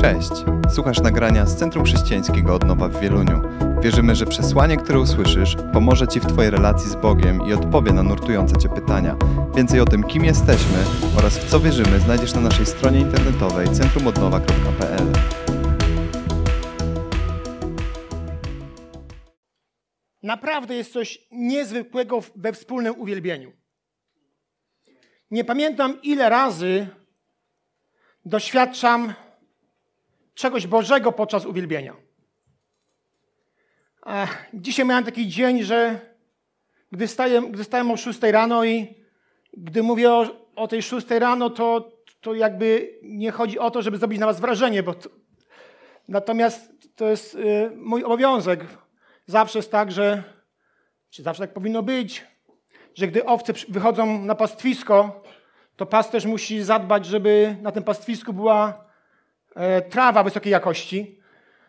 Cześć! Słuchasz nagrania z Centrum Chrześcijańskiego Odnowa w Wieluniu. Wierzymy, że przesłanie, które usłyszysz, pomoże Ci w Twojej relacji z Bogiem i odpowie na nurtujące Cię pytania. Więcej o tym, kim jesteśmy oraz w co wierzymy, znajdziesz na naszej stronie internetowej centrumodnowa.pl. Naprawdę jest coś niezwykłego we wspólnym uwielbieniu. Nie pamiętam, ile razy doświadczam czegoś Bożego podczas uwielbienia. Dzisiaj miałem taki dzień, że gdy stałem, gdy o 6 rano i gdy mówię o, o tej 6 rano, to, to jakby nie chodzi o to, żeby zrobić na was wrażenie, bo to, natomiast to jest y, mój obowiązek. Zawsze jest tak, że, czy zawsze tak powinno być, że gdy owce wychodzą na pastwisko, to pasterz musi zadbać, żeby na tym pastwisku była trawa wysokiej jakości,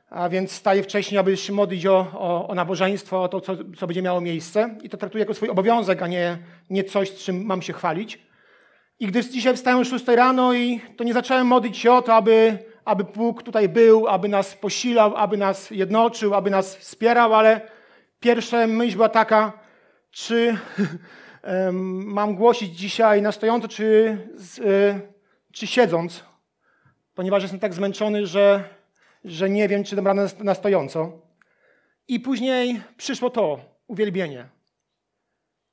a więc staje wcześniej, aby się modlić o, o, o nabożeństwo, o to, co, co, będzie miało miejsce. I to traktuję jako swój obowiązek, a nie, nie coś, z czym mam się chwalić. I gdy dzisiaj wstałem o 6 rano, i to nie zacząłem modlić się o to, aby, aby Bóg tutaj był, aby nas posilał, aby nas jednoczył, aby nas wspierał, ale pierwsza myśl była taka, czy mam głosić dzisiaj na stojąco, czy, e, czy siedząc, ponieważ jestem tak zmęczony, że, że nie wiem, czy dam radę na stojąco. I później przyszło to, uwielbienie,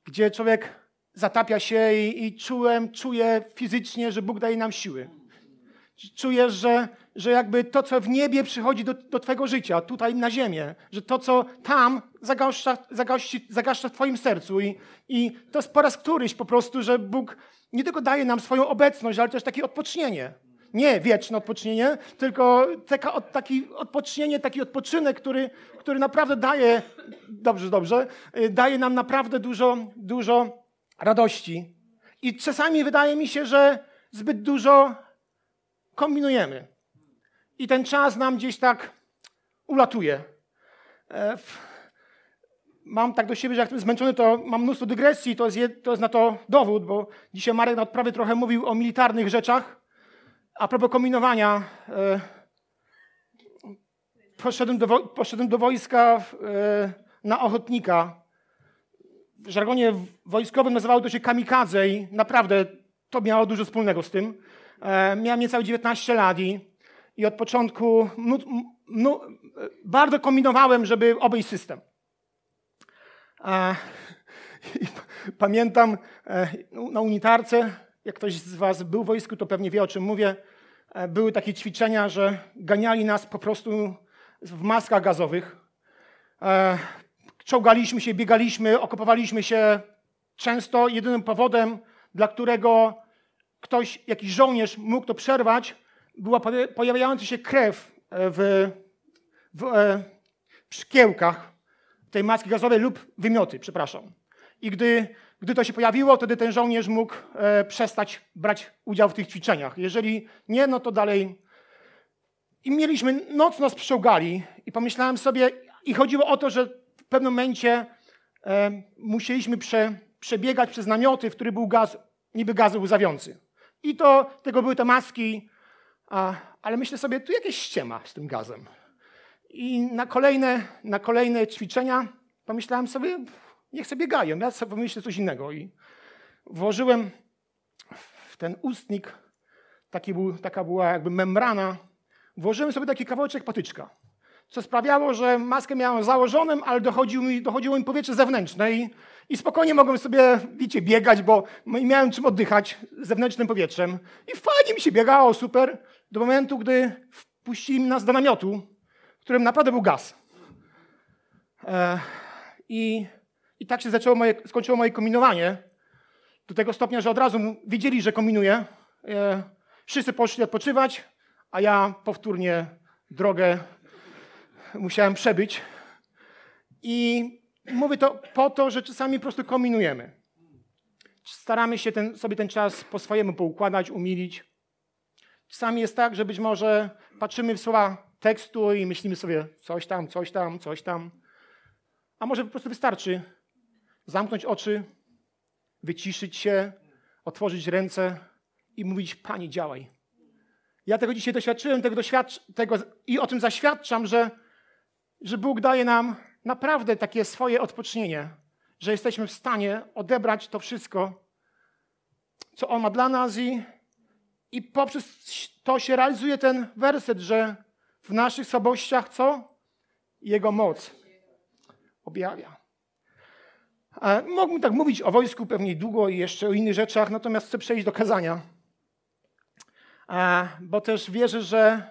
gdzie człowiek zatapia się i, i czułem, czuję fizycznie, że Bóg daje nam siły. Czujesz, że, że jakby to, co w niebie przychodzi do, do Twojego życia, tutaj na ziemię, że to, co tam zagaszcza, zagaszci, zagaszcza w Twoim sercu. I, I to jest po raz któryś po prostu, że Bóg nie tylko daje nam swoją obecność, ale też takie odpocznienie. Nie wieczne odpocznienie, tylko taka, taki odpocznienie, taki odpoczynek, który, który naprawdę daje, dobrze, dobrze, y, daje nam naprawdę dużo, dużo radości. I czasami wydaje mi się, że zbyt dużo kombinujemy. I ten czas nam gdzieś tak ulatuje. E, mam tak do siebie, że jak jestem zmęczony, to mam mnóstwo dygresji, to jest, to jest na to dowód, bo dzisiaj Marek na odprawie trochę mówił o militarnych rzeczach. A propos kombinowania, e, poszedłem, do, poszedłem do wojska e, na ochotnika. W żargonie wojskowym nazywało to się kamikadze i naprawdę to miało dużo wspólnego z tym. E, miałem niecałe 19 lat i, i od początku no, no, bardzo kombinowałem, żeby obejść system. Pamiętam na unitarce, jak ktoś z Was był w wojsku, to pewnie wie o czym mówię. Były takie ćwiczenia, że ganiali nas po prostu w maskach gazowych. Czołgaliśmy się, biegaliśmy, okopowaliśmy się. Często jedynym powodem, dla którego ktoś, jakiś żołnierz mógł to przerwać, była pojawiająca się krew e, w, w, e, w szkiełkach tej maski gazowej lub wymioty, przepraszam. I gdy, gdy to się pojawiło, wtedy ten żołnierz mógł e, przestać brać udział w tych ćwiczeniach. Jeżeli nie, no to dalej. I mieliśmy, noc nas przełgali i pomyślałem sobie, i chodziło o to, że w pewnym momencie e, musieliśmy prze, przebiegać przez namioty, w których był gaz, niby gaz łzawiący. I to, tego były te maski, a, ale myślę sobie, tu jakieś ściema z tym gazem. I na kolejne, na kolejne ćwiczenia pomyślałem sobie, niech sobie biegają, ja sobie pomyślę coś innego. I włożyłem w ten ustnik, taki był, taka była jakby membrana, włożyłem sobie taki kawałeczek patyczka co sprawiało, że maskę miałem założoną, ale dochodziło mi, dochodziło mi powietrze zewnętrzne i, i spokojnie mogłem sobie, wiecie, biegać, bo miałem czym oddychać zewnętrznym powietrzem. I fajnie mi się biegało, super, do momentu, gdy wpuścili nas do namiotu, w którym naprawdę był gaz. E, i, I tak się zaczęło moje, skończyło moje kombinowanie. Do tego stopnia, że od razu wiedzieli, że kombinuję. E, wszyscy poszli odpoczywać, a ja powtórnie drogę musiałem przebyć. I mówię to po to, że czasami po prostu kombinujemy. Staramy się ten, sobie ten czas po swojemu poukładać, umilić. Czasami jest tak, że być może patrzymy w słowa tekstu i myślimy sobie coś tam, coś tam, coś tam. A może po prostu wystarczy zamknąć oczy, wyciszyć się, otworzyć ręce i mówić: Panie, działaj. Ja tego dzisiaj doświadczyłem tego, doświadcz- tego i o tym zaświadczam, że, że Bóg daje nam naprawdę takie swoje odpocznienie, że jesteśmy w stanie odebrać to wszystko, co On ma dla nas i, i poprzez to się realizuje ten werset, że w naszych słabościach co? Jego moc objawia. Mógłbym tak mówić o wojsku pewnie długo i jeszcze o innych rzeczach, natomiast chcę przejść do kazania. Bo też wierzę, że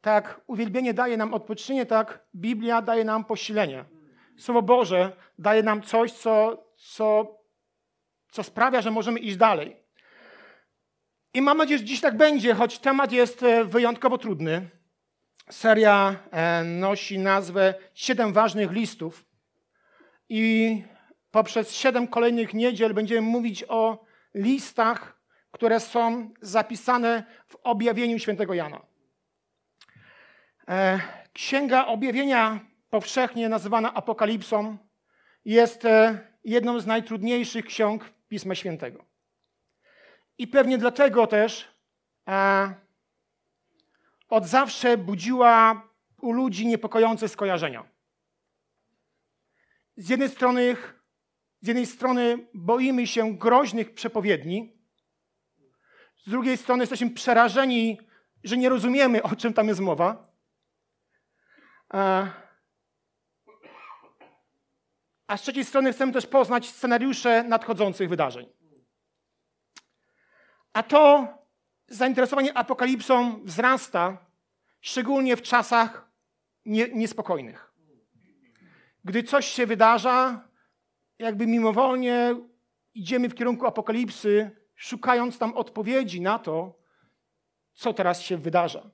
tak uwielbienie daje nam odpocznienie, tak Biblia daje nam posilenie. Słowo Boże daje nam coś, co, co, co sprawia, że możemy iść dalej. I mam nadzieję, że dziś tak będzie, choć temat jest e, wyjątkowo trudny. Seria e, nosi nazwę Siedem ważnych listów. I poprzez siedem kolejnych niedziel będziemy mówić o listach, które są zapisane w objawieniu świętego Jana. E, Księga Objawienia, powszechnie nazywana Apokalipsą, jest e, jedną z najtrudniejszych ksiąg Pisma Świętego. I pewnie dlatego też e, od zawsze budziła u ludzi niepokojące skojarzenia. Z jednej strony, z jednej strony boimy się groźnych przepowiedni, z drugiej strony jesteśmy przerażeni, że nie rozumiemy, o czym tam jest mowa. A z trzeciej strony chcemy też poznać scenariusze nadchodzących wydarzeń. A to zainteresowanie apokalipsą wzrasta, szczególnie w czasach nie, niespokojnych. Gdy coś się wydarza, jakby mimowolnie idziemy w kierunku apokalipsy, szukając tam odpowiedzi na to, co teraz się wydarza.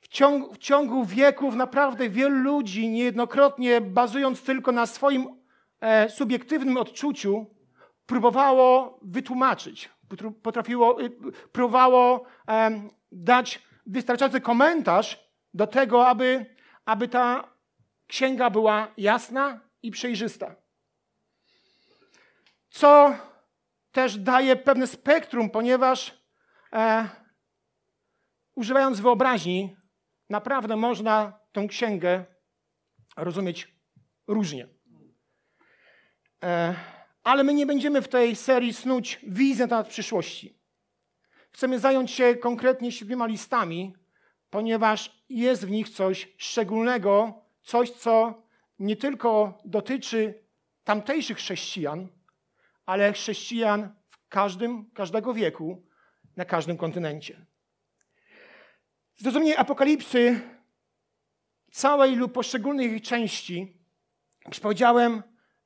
W ciągu, w ciągu wieków naprawdę wielu ludzi, niejednokrotnie bazując tylko na swoim e, subiektywnym odczuciu, próbowało wytłumaczyć, potrafiło, y, próbowało e, dać wystarczający komentarz do tego, aby, aby ta księga była jasna i przejrzysta. Co też daje pewne spektrum, ponieważ e, używając wyobraźni, naprawdę można tą księgę rozumieć różnie. E, ale my nie będziemy w tej serii snuć wizji na temat przyszłości. Chcemy zająć się konkretnie siedmioma listami, ponieważ jest w nich coś szczególnego, coś, co nie tylko dotyczy tamtejszych chrześcijan, ale chrześcijan w każdym, każdego wieku, na każdym kontynencie. Zrozumienie apokalipsy całej lub poszczególnych jej części, jak powiedziałem,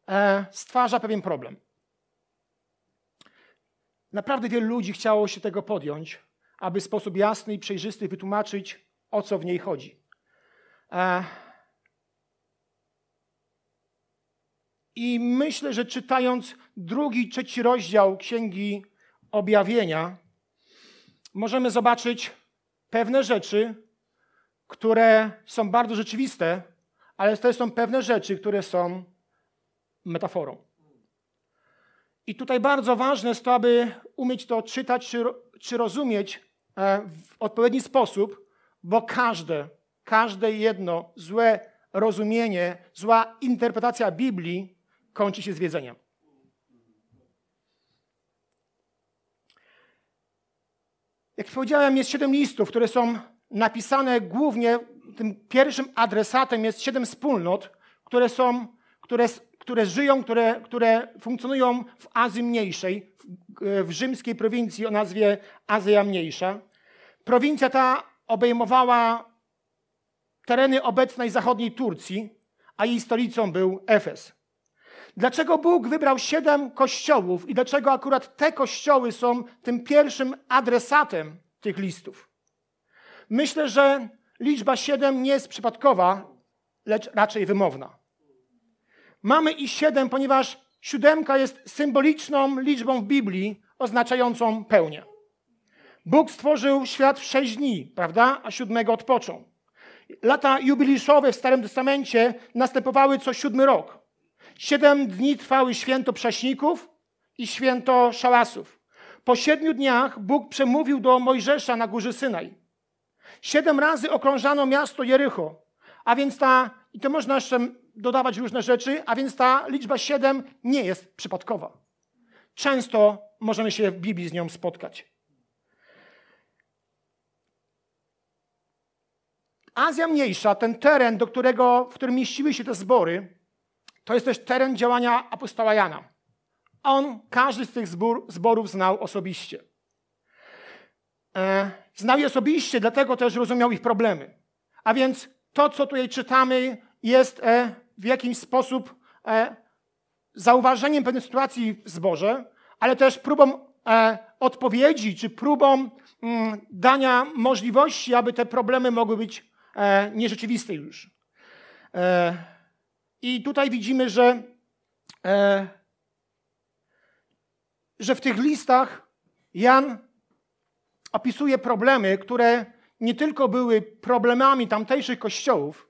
e, stwarza pewien problem. Naprawdę wielu ludzi chciało się tego podjąć, aby w sposób jasny i przejrzysty wytłumaczyć, o co w niej chodzi. I myślę, że czytając drugi, trzeci rozdział Księgi Objawienia, możemy zobaczyć pewne rzeczy, które są bardzo rzeczywiste, ale też są pewne rzeczy, które są metaforą. I tutaj bardzo ważne jest to, aby umieć to czytać czy, czy rozumieć e, w odpowiedni sposób, bo każde, każde jedno złe rozumienie, zła interpretacja Biblii kończy się zwiedzeniem. Jak powiedziałem, jest siedem listów, które są napisane głównie, tym pierwszym adresatem jest siedem wspólnot, które są, które, które żyją, które, które funkcjonują w Azji Mniejszej, w, w rzymskiej prowincji o nazwie Azja Mniejsza. Prowincja ta obejmowała tereny obecnej zachodniej Turcji, a jej stolicą był Efes. Dlaczego Bóg wybrał siedem kościołów i dlaczego akurat te kościoły są tym pierwszym adresatem tych listów? Myślę, że liczba siedem nie jest przypadkowa, lecz raczej wymowna. Mamy i siedem, ponieważ siódemka jest symboliczną liczbą w Biblii oznaczającą pełnię. Bóg stworzył świat w sześć dni, prawda? A siódmego odpoczął. Lata jubiliszowe w Starym Testamencie następowały co siódmy rok. Siedem dni trwały święto prześników i święto szałasów. Po siedmiu dniach Bóg przemówił do Mojżesza na górze Synaj. Siedem razy okrążano miasto Jericho, a więc ta, i to można jeszcze dodawać różne rzeczy, a więc ta liczba siedem nie jest przypadkowa. Często możemy się w Biblii z nią spotkać. Azja Mniejsza, ten teren, do którego, w którym mieściły się te zbory, to jest też teren działania apostoła Jana. On każdy z tych zbór, zborów znał osobiście. E, znał je osobiście, dlatego też rozumiał ich problemy. A więc to, co tutaj czytamy, jest e, w jakiś sposób e, zauważeniem pewnej sytuacji w zborze, ale też próbą e, odpowiedzi, czy próbą m, mm, dania możliwości, aby te problemy mogły być e, nierzeczywiste już. I tutaj widzimy, że, e, że w tych listach Jan opisuje problemy, które nie tylko były problemami tamtejszych kościołów,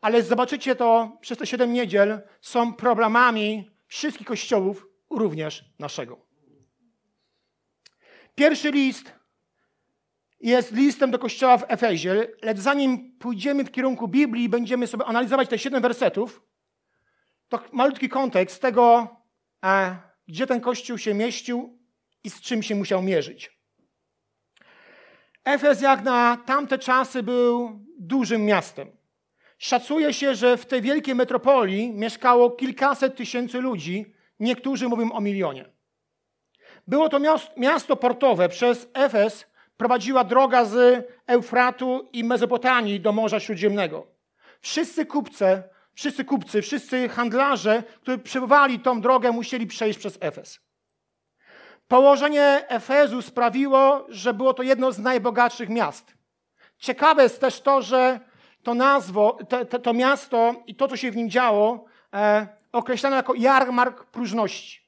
ale zobaczycie to przez te siedem niedziel, są problemami wszystkich kościołów, również naszego. Pierwszy list jest listem do kościoła w Efezie, lecz zanim pójdziemy w kierunku Biblii będziemy sobie analizować te siedem wersetów, to malutki kontekst tego, e, gdzie ten kościół się mieścił i z czym się musiał mierzyć. Efez jak na tamte czasy był dużym miastem. Szacuje się, że w tej wielkiej metropolii mieszkało kilkaset tysięcy ludzi, niektórzy mówią o milionie. Było to miasto portowe. Przez Efes prowadziła droga z Eufratu i Mezopotamii do Morza Śródziemnego. Wszyscy kupcy, wszyscy kupcy, wszyscy handlarze, którzy przebywali tą drogę, musieli przejść przez Efes. Położenie Efezu sprawiło, że było to jedno z najbogatszych miast. Ciekawe jest też to, że to nazwo, to, to, to miasto i to, co się w nim działo, e, określano jako jarmark próżności.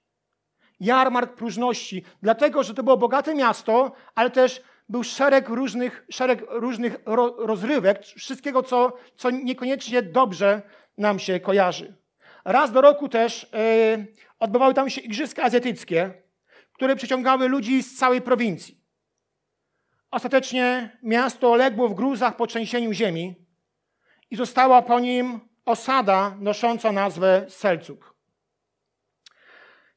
Jarmark próżności, dlatego, że to było bogate miasto, ale też był szereg różnych, szereg różnych ro, rozrywek, wszystkiego, co, co niekoniecznie dobrze nam się kojarzy. Raz do roku też e, odbywały tam się Igrzyska Azjatyckie, które przyciągały ludzi z całej prowincji. Ostatecznie miasto legło w gruzach po trzęsieniu ziemi, i została po nim osada nosząca nazwę Selcuk.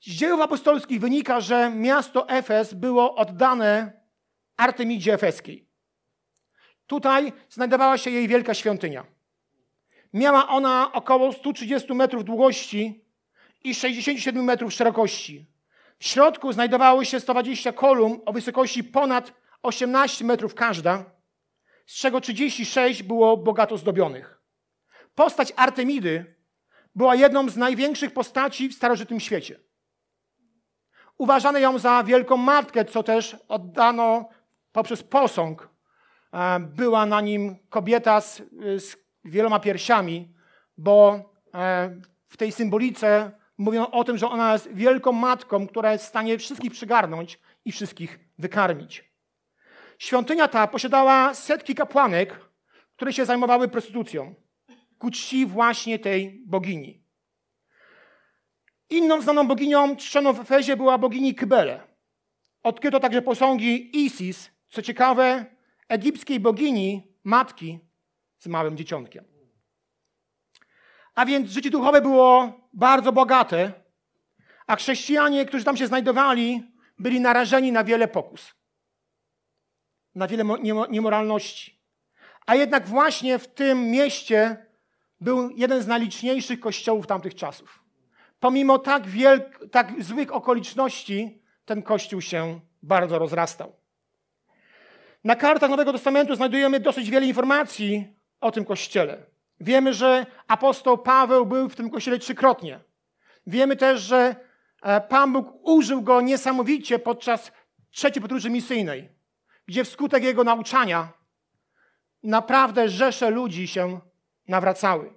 Z dziejów apostolskich wynika, że miasto Efes było oddane Artemidzie Efeskiej. Tutaj znajdowała się jej wielka świątynia. Miała ona około 130 metrów długości i 67 metrów szerokości. W środku znajdowało się 120 kolumn o wysokości ponad 18 metrów każda, z czego 36 było bogato zdobionych. Postać Artemidy była jedną z największych postaci w starożytnym świecie. Uważano ją za wielką matkę, co też oddano poprzez posąg. E, była na nim kobieta z, z wieloma piersiami, bo e, w tej symbolice mówią o tym, że ona jest wielką matką, która jest w stanie wszystkich przygarnąć i wszystkich wykarmić. Świątynia ta posiadała setki kapłanek, które się zajmowały prostytucją ku czci właśnie tej bogini. Inną znaną boginią czczoną w Efezie była bogini Kybele. Odkryto także posągi Isis, co ciekawe, egipskiej bogini, matki z małym dzieciątkiem. A więc życie duchowe było bardzo bogate, a chrześcijanie, którzy tam się znajdowali, byli narażeni na wiele pokus na wiele niemoralności. A jednak właśnie w tym mieście był jeden z najliczniejszych kościołów tamtych czasów. Pomimo tak, wielk, tak złych okoliczności, ten kościół się bardzo rozrastał. Na kartach Nowego Testamentu znajdujemy dosyć wiele informacji o tym kościele. Wiemy, że apostoł Paweł był w tym kościele trzykrotnie. Wiemy też, że e, Pan Bóg użył go niesamowicie podczas trzeciej podróży misyjnej gdzie wskutek jego nauczania naprawdę rzesze ludzi się nawracały.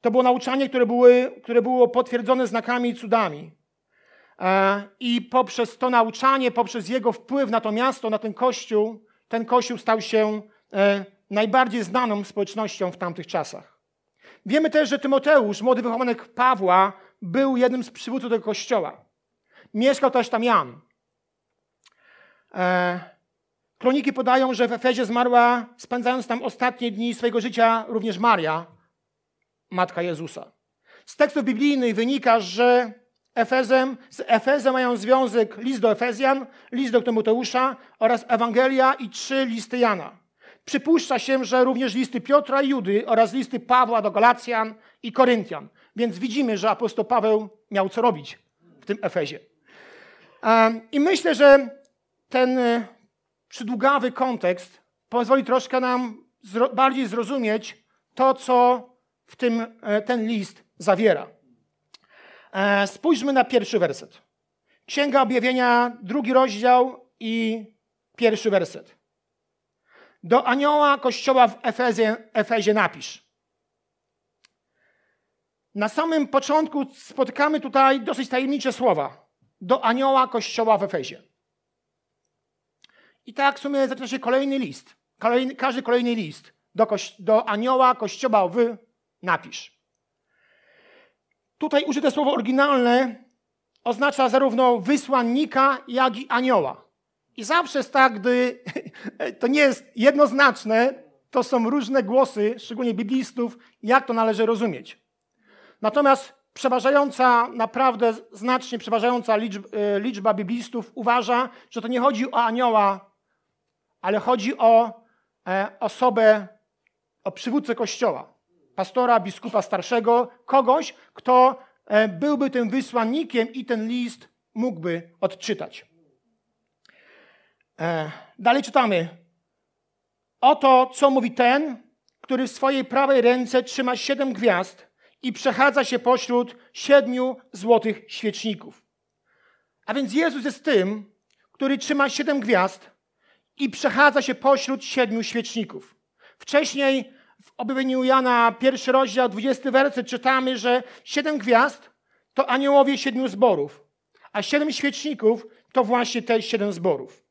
To było nauczanie, które, były, które było potwierdzone znakami i cudami. E, I poprzez to nauczanie, poprzez jego wpływ na to miasto, na ten kościół, ten kościół stał się e, najbardziej znaną społecznością w tamtych czasach. Wiemy też, że Tymoteusz, młody wychowanek Pawła, był jednym z przywódców tego kościoła. Mieszkał też tam Jan. E, kroniki podają, że w Efezie zmarła, spędzając tam ostatnie dni swojego życia, również Maria, matka Jezusa. Z tekstów biblijnych wynika, że Efezem, z Efezem mają związek list do Efezjan, list do Tymoteusza oraz Ewangelia i trzy listy Jana. Przypuszcza się, że również listy Piotra i Judy oraz listy Pawła do Galacjan i Koryntian. Więc widzimy, że apostoł Paweł miał co robić w tym Efezie. I myślę, że ten e, przydługawy kontekst pozwoli troszkę nam bardziej zrozumieć to, co w tym e, ten list zawiera. E, spójrzmy na pierwszy werset. Księga Objawienia, drugi rozdział i pierwszy werset. Do anioła kościoła w Efezie, Efezie napisz. Na samym początku spotykamy tutaj dosyć tajemnicze słowa. Do anioła kościoła w Efezie. I tak w sumie zaczyna się kolejny list. Kolejny, każdy kolejny list. Do, do anioła kościoła w napisz. Tutaj użyte słowo oryginalne oznacza zarówno wysłannika, jak i anioła. I zawsze jest tak, gdy to nie jest jednoznaczne, to są różne głosy, szczególnie biblistów, jak to należy rozumieć. Natomiast przeważająca, naprawdę znacznie przeważająca liczba, e, liczba biblistów uważa, że to nie chodzi o anioła, ale chodzi o e, osobę, o przywódcę kościoła, pastora, biskupa starszego, kogoś, kto e, byłby tym wysłannikiem i ten list mógłby odczytać. Dalej czytamy. Oto, co mówi ten, który w swojej prawej ręce trzyma siedem gwiazd i przechadza się pośród siedmiu złotych świeczników. A więc Jezus jest tym, który trzyma siedem gwiazd i przechadza się pośród siedmiu świeczników. Wcześniej w objawieniu Jana, pierwszy rozdział, dwudziesty werset czytamy, że siedem gwiazd to aniołowie siedmiu zborów, a siedem świeczników to właśnie te siedem zborów.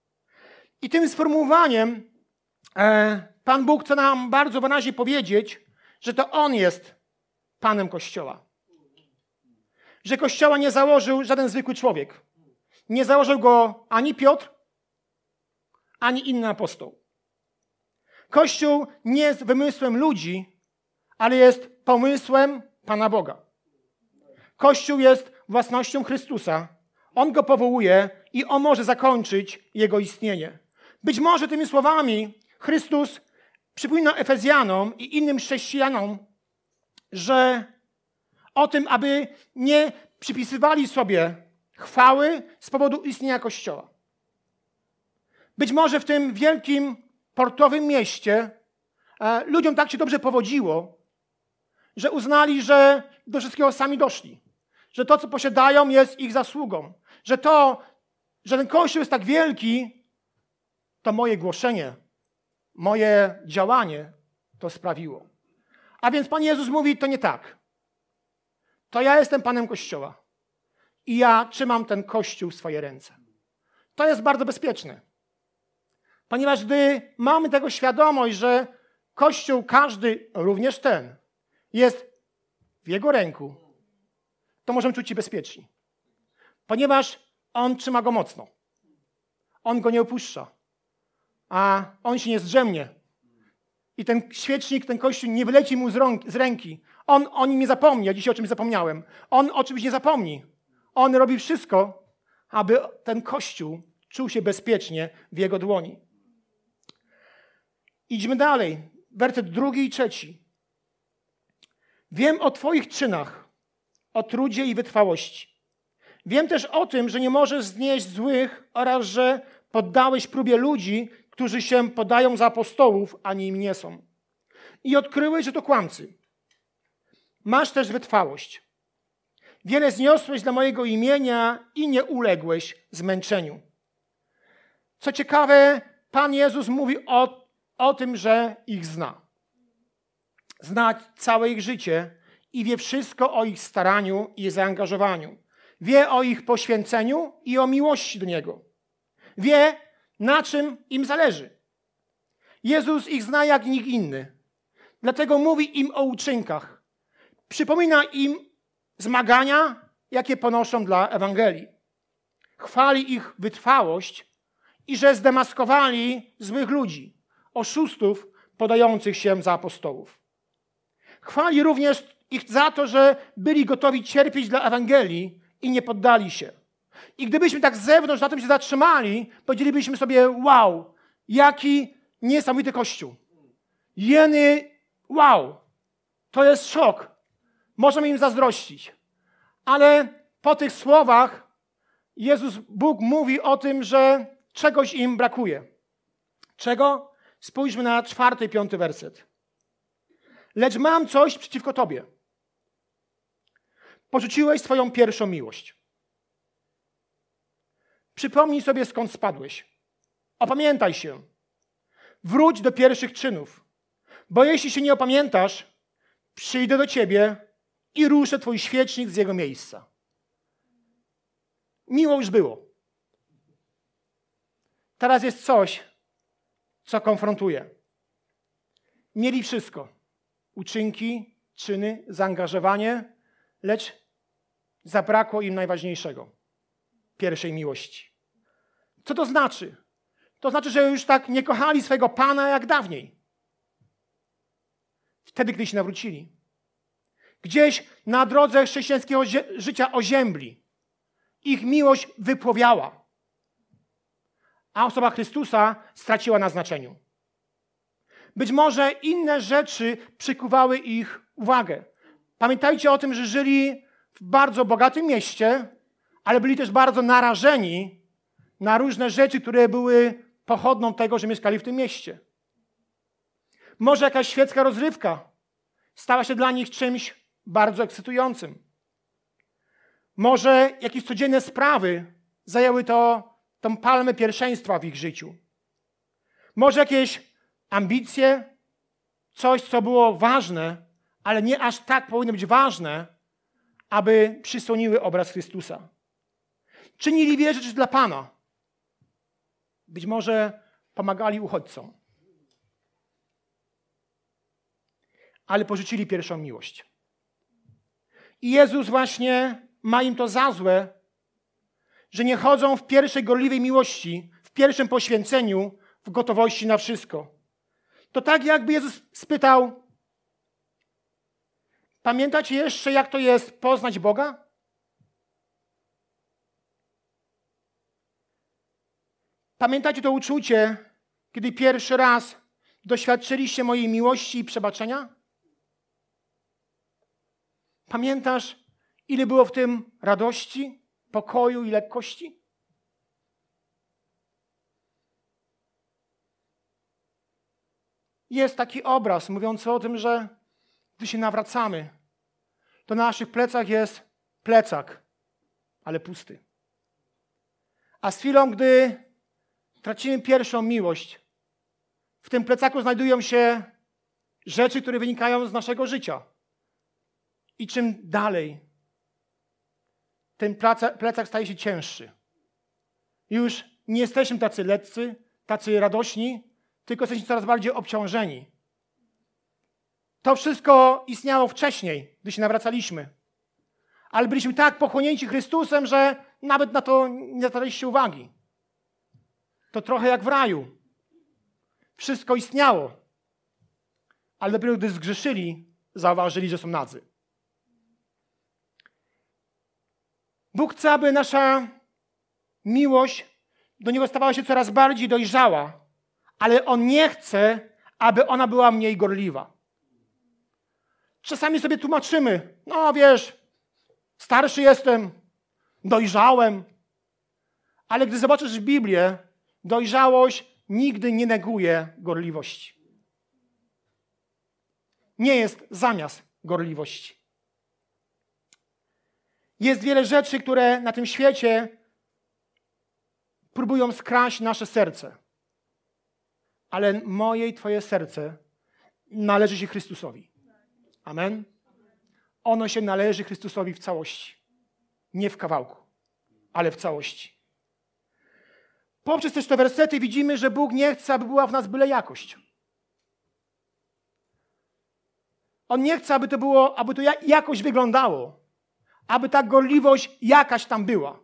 I tym sformułowaniem e, Pan Bóg chce nam bardzo wyraźnie powiedzieć, że to On jest Panem Kościoła. Że Kościoła nie założył żaden zwykły człowiek. Nie założył go ani Piotr, ani inny apostoł. Kościół nie jest wymysłem ludzi, ale jest pomysłem Pana Boga. Kościół jest własnością Chrystusa. On go powołuje i on może zakończyć jego istnienie. Być może tymi słowami Chrystus przypomina Efezjanom i innym chrześcijanom, że o tym, aby nie przypisywali sobie chwały z powodu istnienia Kościoła. Być może w tym wielkim portowym mieście e, ludziom tak się dobrze powodziło, że uznali, że do wszystkiego sami doszli. Że to, co posiadają, jest ich zasługą. Że to, że ten Kościół jest tak wielki, to moje głoszenie, moje działanie to sprawiło. A więc Pan Jezus mówi, to nie tak. To ja jestem Panem Kościoła. I ja trzymam ten Kościół w swoje ręce. To jest bardzo bezpieczne. Ponieważ gdy mamy tego świadomość, że Kościół, każdy, również ten, jest w Jego ręku, to możemy czuć się bezpieczni. Ponieważ On trzyma go mocno. On go nie opuszcza. A On się nie zdrzemnie. I ten świecznik, ten kościół nie wyleci mu z, rąk, z ręki. On o nim nie zapomni. Ja dzisiaj o czymś zapomniałem. On o czymś nie zapomni. On robi wszystko, aby ten kościół czuł się bezpiecznie w jego dłoni. Idźmy dalej. Werset drugi i trzeci. Wiem o Twoich czynach, o trudzie i wytrwałości. Wiem też o tym, że nie możesz znieść złych oraz że poddałeś próbie ludzi, którzy się podają za apostołów, a nim nie są. I odkryłeś, że to kłamcy. Masz też wytrwałość. Wiele zniosłeś dla mojego imienia i nie uległeś zmęczeniu. Co ciekawe, Pan Jezus mówi o, o tym, że ich zna. Zna całe ich życie i wie wszystko o ich staraniu i zaangażowaniu. Wie o ich poświęceniu i o miłości do Niego. Wie, na czym im zależy. Jezus ich zna jak nikt inny. Dlatego mówi im o uczynkach. Przypomina im zmagania, jakie ponoszą dla Ewangelii. Chwali ich wytrwałość i że zdemaskowali złych ludzi, oszustów podających się za apostołów. Chwali również ich za to, że byli gotowi cierpieć dla Ewangelii i nie poddali się. I gdybyśmy tak z zewnątrz na tym się zatrzymali, powiedzielibyśmy sobie: Wow, jaki niesamowity kościół. Jeny, wow, to jest szok. Możemy im zazdrościć. Ale po tych słowach Jezus, Bóg mówi o tym, że czegoś im brakuje. Czego? Spójrzmy na czwarty piąty werset. Lecz mam coś przeciwko Tobie. Porzuciłeś swoją pierwszą miłość. Przypomnij sobie, skąd spadłeś. Opamiętaj się. Wróć do pierwszych czynów. Bo jeśli się nie opamiętasz, przyjdę do ciebie i ruszę twój świecznik z jego miejsca. Miło już było. Teraz jest coś, co konfrontuje. Mieli wszystko: uczynki, czyny, zaangażowanie, lecz zabrakło im najważniejszego pierwszej miłości. Co to znaczy? To znaczy, że już tak nie kochali swojego Pana jak dawniej. Wtedy, gdy się nawrócili. Gdzieś na drodze chrześcijańskiego życia oziębli. Ich miłość wypłowiała. A osoba Chrystusa straciła na znaczeniu. Być może inne rzeczy przykuwały ich uwagę. Pamiętajcie o tym, że żyli w bardzo bogatym mieście, ale byli też bardzo narażeni na różne rzeczy, które były pochodną tego, że mieszkali w tym mieście. Może jakaś świecka rozrywka stała się dla nich czymś bardzo ekscytującym. Może jakieś codzienne sprawy zajęły to, tą palmę pierwszeństwa w ich życiu. Może jakieś ambicje, coś, co było ważne, ale nie aż tak powinno być ważne, aby przysłoniły obraz Chrystusa. Czynili wiele rzeczy dla Pana. Być może pomagali uchodźcom. Ale porzucili pierwszą miłość. I Jezus właśnie ma im to za złe, że nie chodzą w pierwszej gorliwej miłości, w pierwszym poświęceniu, w gotowości na wszystko. To tak jakby Jezus spytał: Pamiętacie jeszcze, jak to jest poznać Boga? Pamiętacie to uczucie, kiedy pierwszy raz doświadczyliście mojej miłości i przebaczenia? Pamiętasz, ile było w tym radości, pokoju i lekkości? Jest taki obraz mówiący o tym, że gdy się nawracamy, to na naszych plecach jest plecak, ale pusty. A z chwilą, gdy tracimy pierwszą miłość, w tym plecaku znajdują się rzeczy, które wynikają z naszego życia. I czym dalej, ten plecak staje się cięższy. Już nie jesteśmy tacy leccy, tacy radośni, tylko jesteśmy coraz bardziej obciążeni. To wszystko istniało wcześniej, gdy się nawracaliśmy. Ale byliśmy tak pochłonięci Chrystusem, że nawet na to nie zwracaliście uwagi. To trochę jak w raju. Wszystko istniało. Ale dopiero gdy zgrzeszyli, zauważyli, że są nadzy. Bóg chce, aby nasza miłość do Niego stawała się coraz bardziej dojrzała, ale On nie chce, aby ona była mniej gorliwa. Czasami sobie tłumaczymy, no wiesz, starszy jestem, dojrzałem, ale gdy zobaczysz Biblię, dojrzałość nigdy nie neguje gorliwości. Nie jest zamiast gorliwości. Jest wiele rzeczy, które na tym świecie próbują skraść nasze serce. Ale moje i Twoje serce należy się Chrystusowi. Amen. Ono się należy Chrystusowi w całości. Nie w kawałku, ale w całości. Poprzez też te wersety widzimy, że Bóg nie chce, aby była w nas byle jakość. On nie chce, aby to było, aby to jakoś wyglądało, aby ta gorliwość jakaś tam była.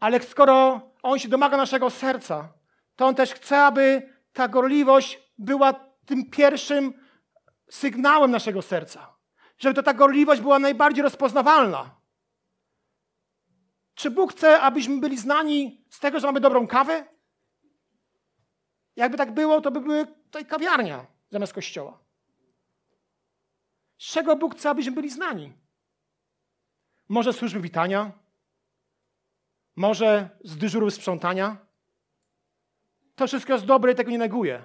Ale skoro On się domaga naszego serca, to On też chce, aby ta gorliwość była tym pierwszym sygnałem naszego serca. Żeby to ta gorliwość była najbardziej rozpoznawalna. Czy Bóg chce, abyśmy byli znani z tego, że mamy dobrą kawę? Jakby tak było, to by były tutaj kawiarnia zamiast kościoła. Z czego Bóg chce, abyśmy byli znani? Może służby witania? Może z dyżurów sprzątania? To wszystko jest dobre i tego nie neguję.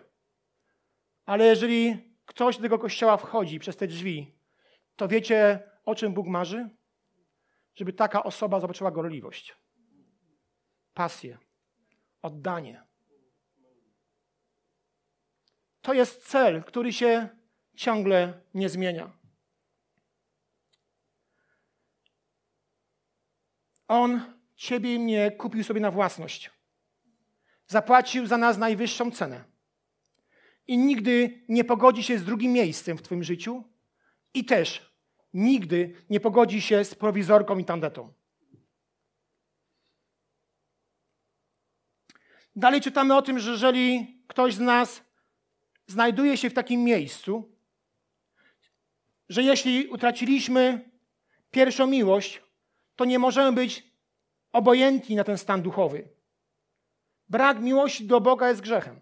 Ale jeżeli ktoś do tego kościoła wchodzi przez te drzwi, to wiecie, o czym Bóg marzy? Żeby taka osoba zobaczyła gorliwość, pasję, oddanie. To jest cel, który się ciągle nie zmienia. On ciebie i mnie kupił sobie na własność. Zapłacił za nas najwyższą cenę. I nigdy nie pogodzi się z drugim miejscem w Twoim życiu i też nigdy nie pogodzi się z prowizorką i tandetą. Dalej czytamy o tym, że jeżeli ktoś z nas znajduje się w takim miejscu, że jeśli utraciliśmy pierwszą miłość, to nie możemy być obojętni na ten stan duchowy. Brak miłości do Boga jest grzechem.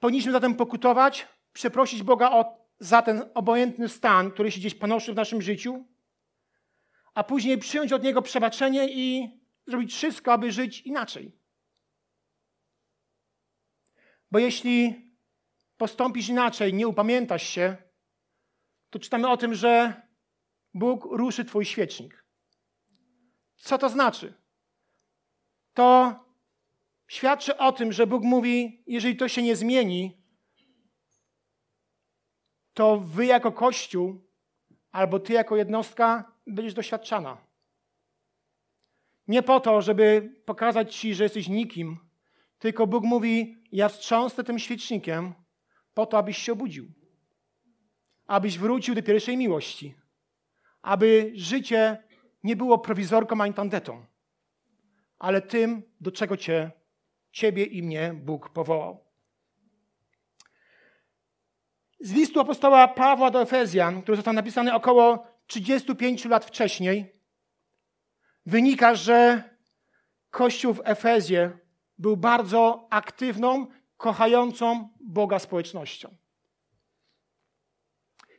Powinniśmy zatem pokutować, przeprosić Boga o, za ten obojętny stan, który się gdzieś panoszy w naszym życiu, a później przyjąć od Niego przebaczenie i zrobić wszystko, aby żyć inaczej. Bo jeśli postąpisz inaczej, nie upamiętasz się, to czytamy o tym, że Bóg ruszy Twój świecznik. Co to znaczy? To świadczy o tym, że Bóg mówi, jeżeli to się nie zmieni, to wy jako Kościół albo ty jako jednostka będziesz doświadczana. Nie po to, żeby pokazać ci, że jesteś nikim, tylko Bóg mówi, ja wstrząsnę tym świecznikiem po to, abyś się obudził. Abyś wrócił do pierwszej miłości. Aby życie nie było prowizorką ani tandetą, ale tym, do czego cię, ciebie i mnie Bóg powołał. Z listu apostoła Pawła do Efezjan, który został napisany około 35 lat wcześniej, wynika, że Kościół w Efezję był bardzo aktywną, kochającą Boga społecznością.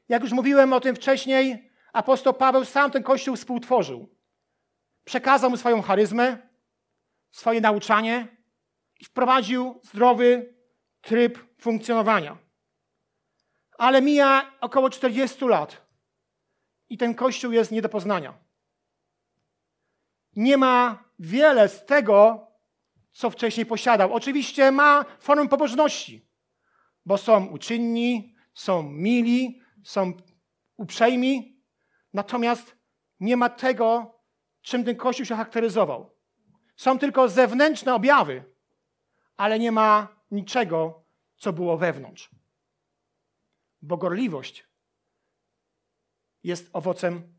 Jak już mówiłem o tym wcześniej, apostoł Paweł sam ten kościół współtworzył. Przekazał mu swoją charyzmę, swoje nauczanie i wprowadził zdrowy tryb funkcjonowania. Ale mija około 40 lat i ten kościół jest nie do poznania. Nie ma wiele z tego, co wcześniej posiadał. Oczywiście ma formę pobożności, bo są uczynni, są mili, są uprzejmi, natomiast nie ma tego, czym ten Kościół się charakteryzował. Są tylko zewnętrzne objawy, ale nie ma niczego, co było wewnątrz. Bo gorliwość jest owocem,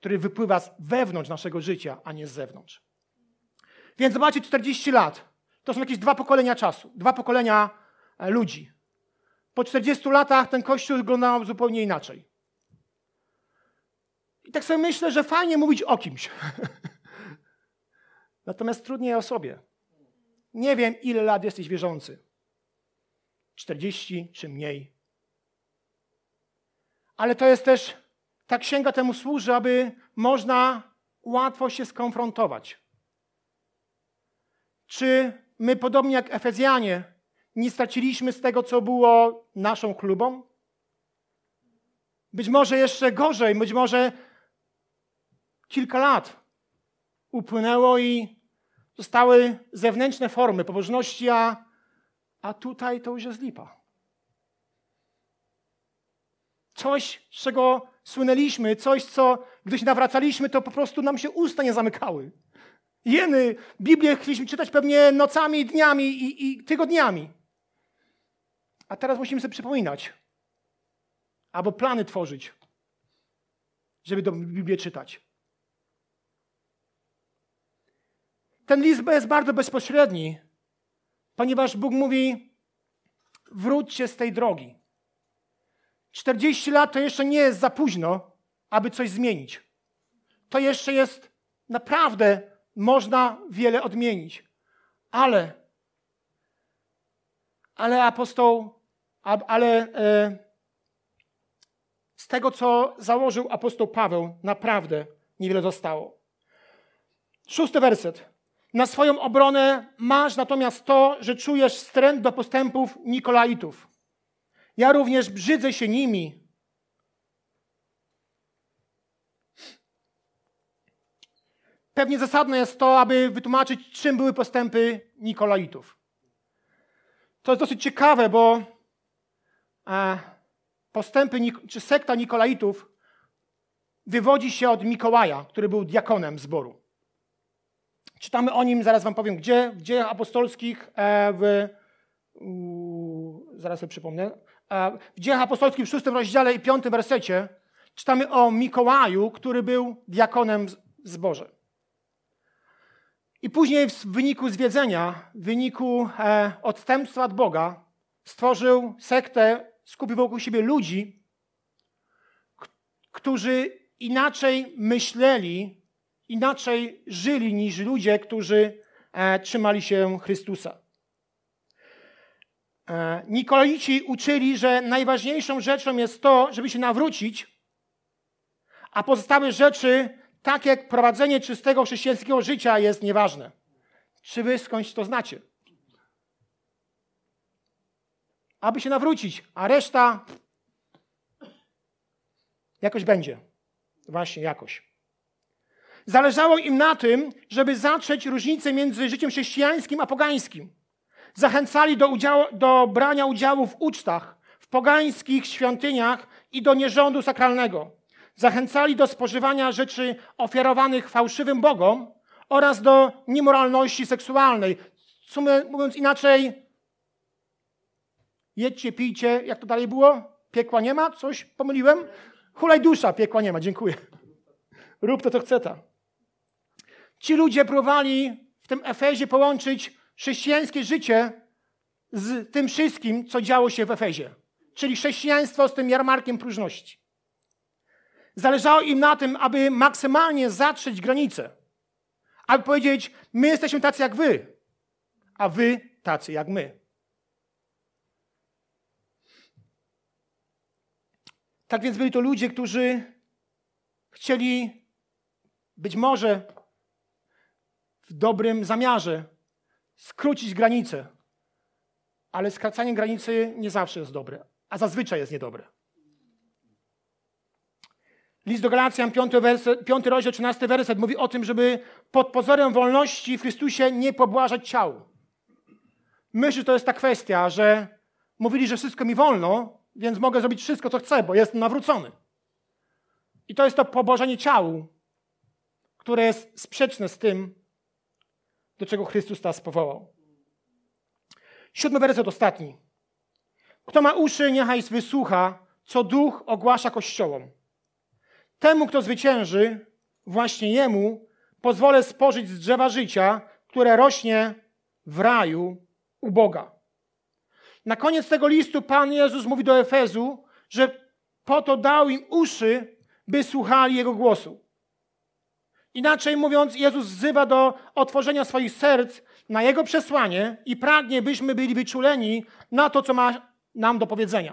który wypływa z wewnątrz naszego życia, a nie z zewnątrz. Więc zobaczcie, 40 lat. To są jakieś dwa pokolenia czasu, dwa pokolenia e, ludzi. Po 40 latach ten kościół wyglądał zupełnie inaczej. I tak sobie myślę, że fajnie mówić o kimś. Natomiast trudniej o sobie. Nie wiem, ile lat jesteś wierzący. 40 czy mniej. Ale to jest też, ta księga temu służy, aby można łatwo się skonfrontować. Czy my, podobnie jak Efezjanie, nie straciliśmy z tego, co było naszą klubą? Być może jeszcze gorzej, być może kilka lat upłynęło i zostały zewnętrzne formy pobożności, a, a tutaj to już jest lipa. Coś, z czego słynęliśmy, coś, co gdy się nawracaliśmy, to po prostu nam się usta nie zamykały. Jeny, Biblię chcieliśmy czytać pewnie nocami, dniami i, i tygodniami. A teraz musimy sobie przypominać, albo plany tworzyć, żeby do Biblię czytać. ten list jest bardzo bezpośredni, ponieważ Bóg mówi: wróćcie z tej drogi. 40 lat to jeszcze nie jest za późno, aby coś zmienić. To jeszcze jest naprawdę, można wiele odmienić. Ale, ale apostoł, ale e, z tego, co założył apostoł Paweł, naprawdę niewiele zostało. Szósty werset. Na swoją obronę masz natomiast to, że czujesz wstręt do postępów Nikolaitów. Ja również brzydzę się nimi. Pewnie zasadne jest to, aby wytłumaczyć, czym były postępy Nikolaitów. To jest dosyć ciekawe, bo e, postępy, czy sekta Nikolaitów wywodzi się od Mikołaja, który był diakonem zboru. Czytamy o nim, zaraz wam powiem, gdzie, w dziejach apostolskich e, w, zaraz sobie przypomnę, w dziejach apostolskich w szóstym rozdziale i piątym wersecie czytamy o Mikołaju, który był diakonem w zborze. I później w wyniku zwiedzenia, w wyniku e, odstępstwa od Boga, stworzył sektę, skupił wokół siebie ludzi, którzy inaczej myśleli inaczej żyli niż ludzie, którzy e, trzymali się Chrystusa. E, Nikolaici uczyli, że najważniejszą rzeczą jest to, żeby się nawrócić, a pozostałe rzeczy, tak jak prowadzenie czystego chrześcijańskiego życia, jest nieważne. Czy wy skądś to znacie? Aby się nawrócić, a reszta jakoś będzie. Właśnie jakoś. Zależało im na tym, żeby zatrzeć różnicę między życiem chrześcijańskim a pogańskim. Zachęcali do, udziału, do brania udziału w ucztach, w pogańskich świątyniach i do nierządu sakralnego. Zachęcali do spożywania rzeczy ofiarowanych fałszywym bogom oraz do niemoralności seksualnej. Sumie, mówiąc inaczej, jedźcie, pijcie, jak to dalej było? Piekła nie ma? Coś pomyliłem? Hulaj dusza, piekła nie ma, dziękuję. Rób to, co chce ta. Ci ludzie próbowali w tym Efezie połączyć chrześcijańskie życie z tym wszystkim, co działo się w Efezie. Czyli chrześcijaństwo z tym jarmarkiem próżności. Zależało im na tym, aby maksymalnie zatrzeć granice. Aby powiedzieć, my jesteśmy tacy jak wy, a wy tacy jak my. Tak więc byli to ludzie, którzy chcieli być może w dobrym zamiarze skrócić granicę. Ale skracanie granicy nie zawsze jest dobre, a zazwyczaj jest niedobre. List do Galacjan, 5, werset, 5 rozdział, 13 werset mówi o tym, żeby pod pozorem wolności w Chrystusie nie pobłażać ciału. Myślę, że to jest ta kwestia, że mówili, że wszystko mi wolno, więc mogę zrobić wszystko, co chcę, bo jestem nawrócony. I to jest to pobłażanie ciału, które jest sprzeczne z tym, do czego Chrystus nas powołał. Siódmy werset ostatni. Kto ma uszy, niechaj wysłucha, co duch ogłasza kościołom. Temu, kto zwycięży, właśnie jemu pozwolę spożyć z drzewa życia, które rośnie w raju u Boga. Na koniec tego listu Pan Jezus mówi do Efezu, że po to dał im uszy, by słuchali Jego głosu. Inaczej mówiąc, Jezus wzywa do otworzenia swoich serc na Jego przesłanie i pragnie, byśmy byli wyczuleni na to, co ma nam do powiedzenia.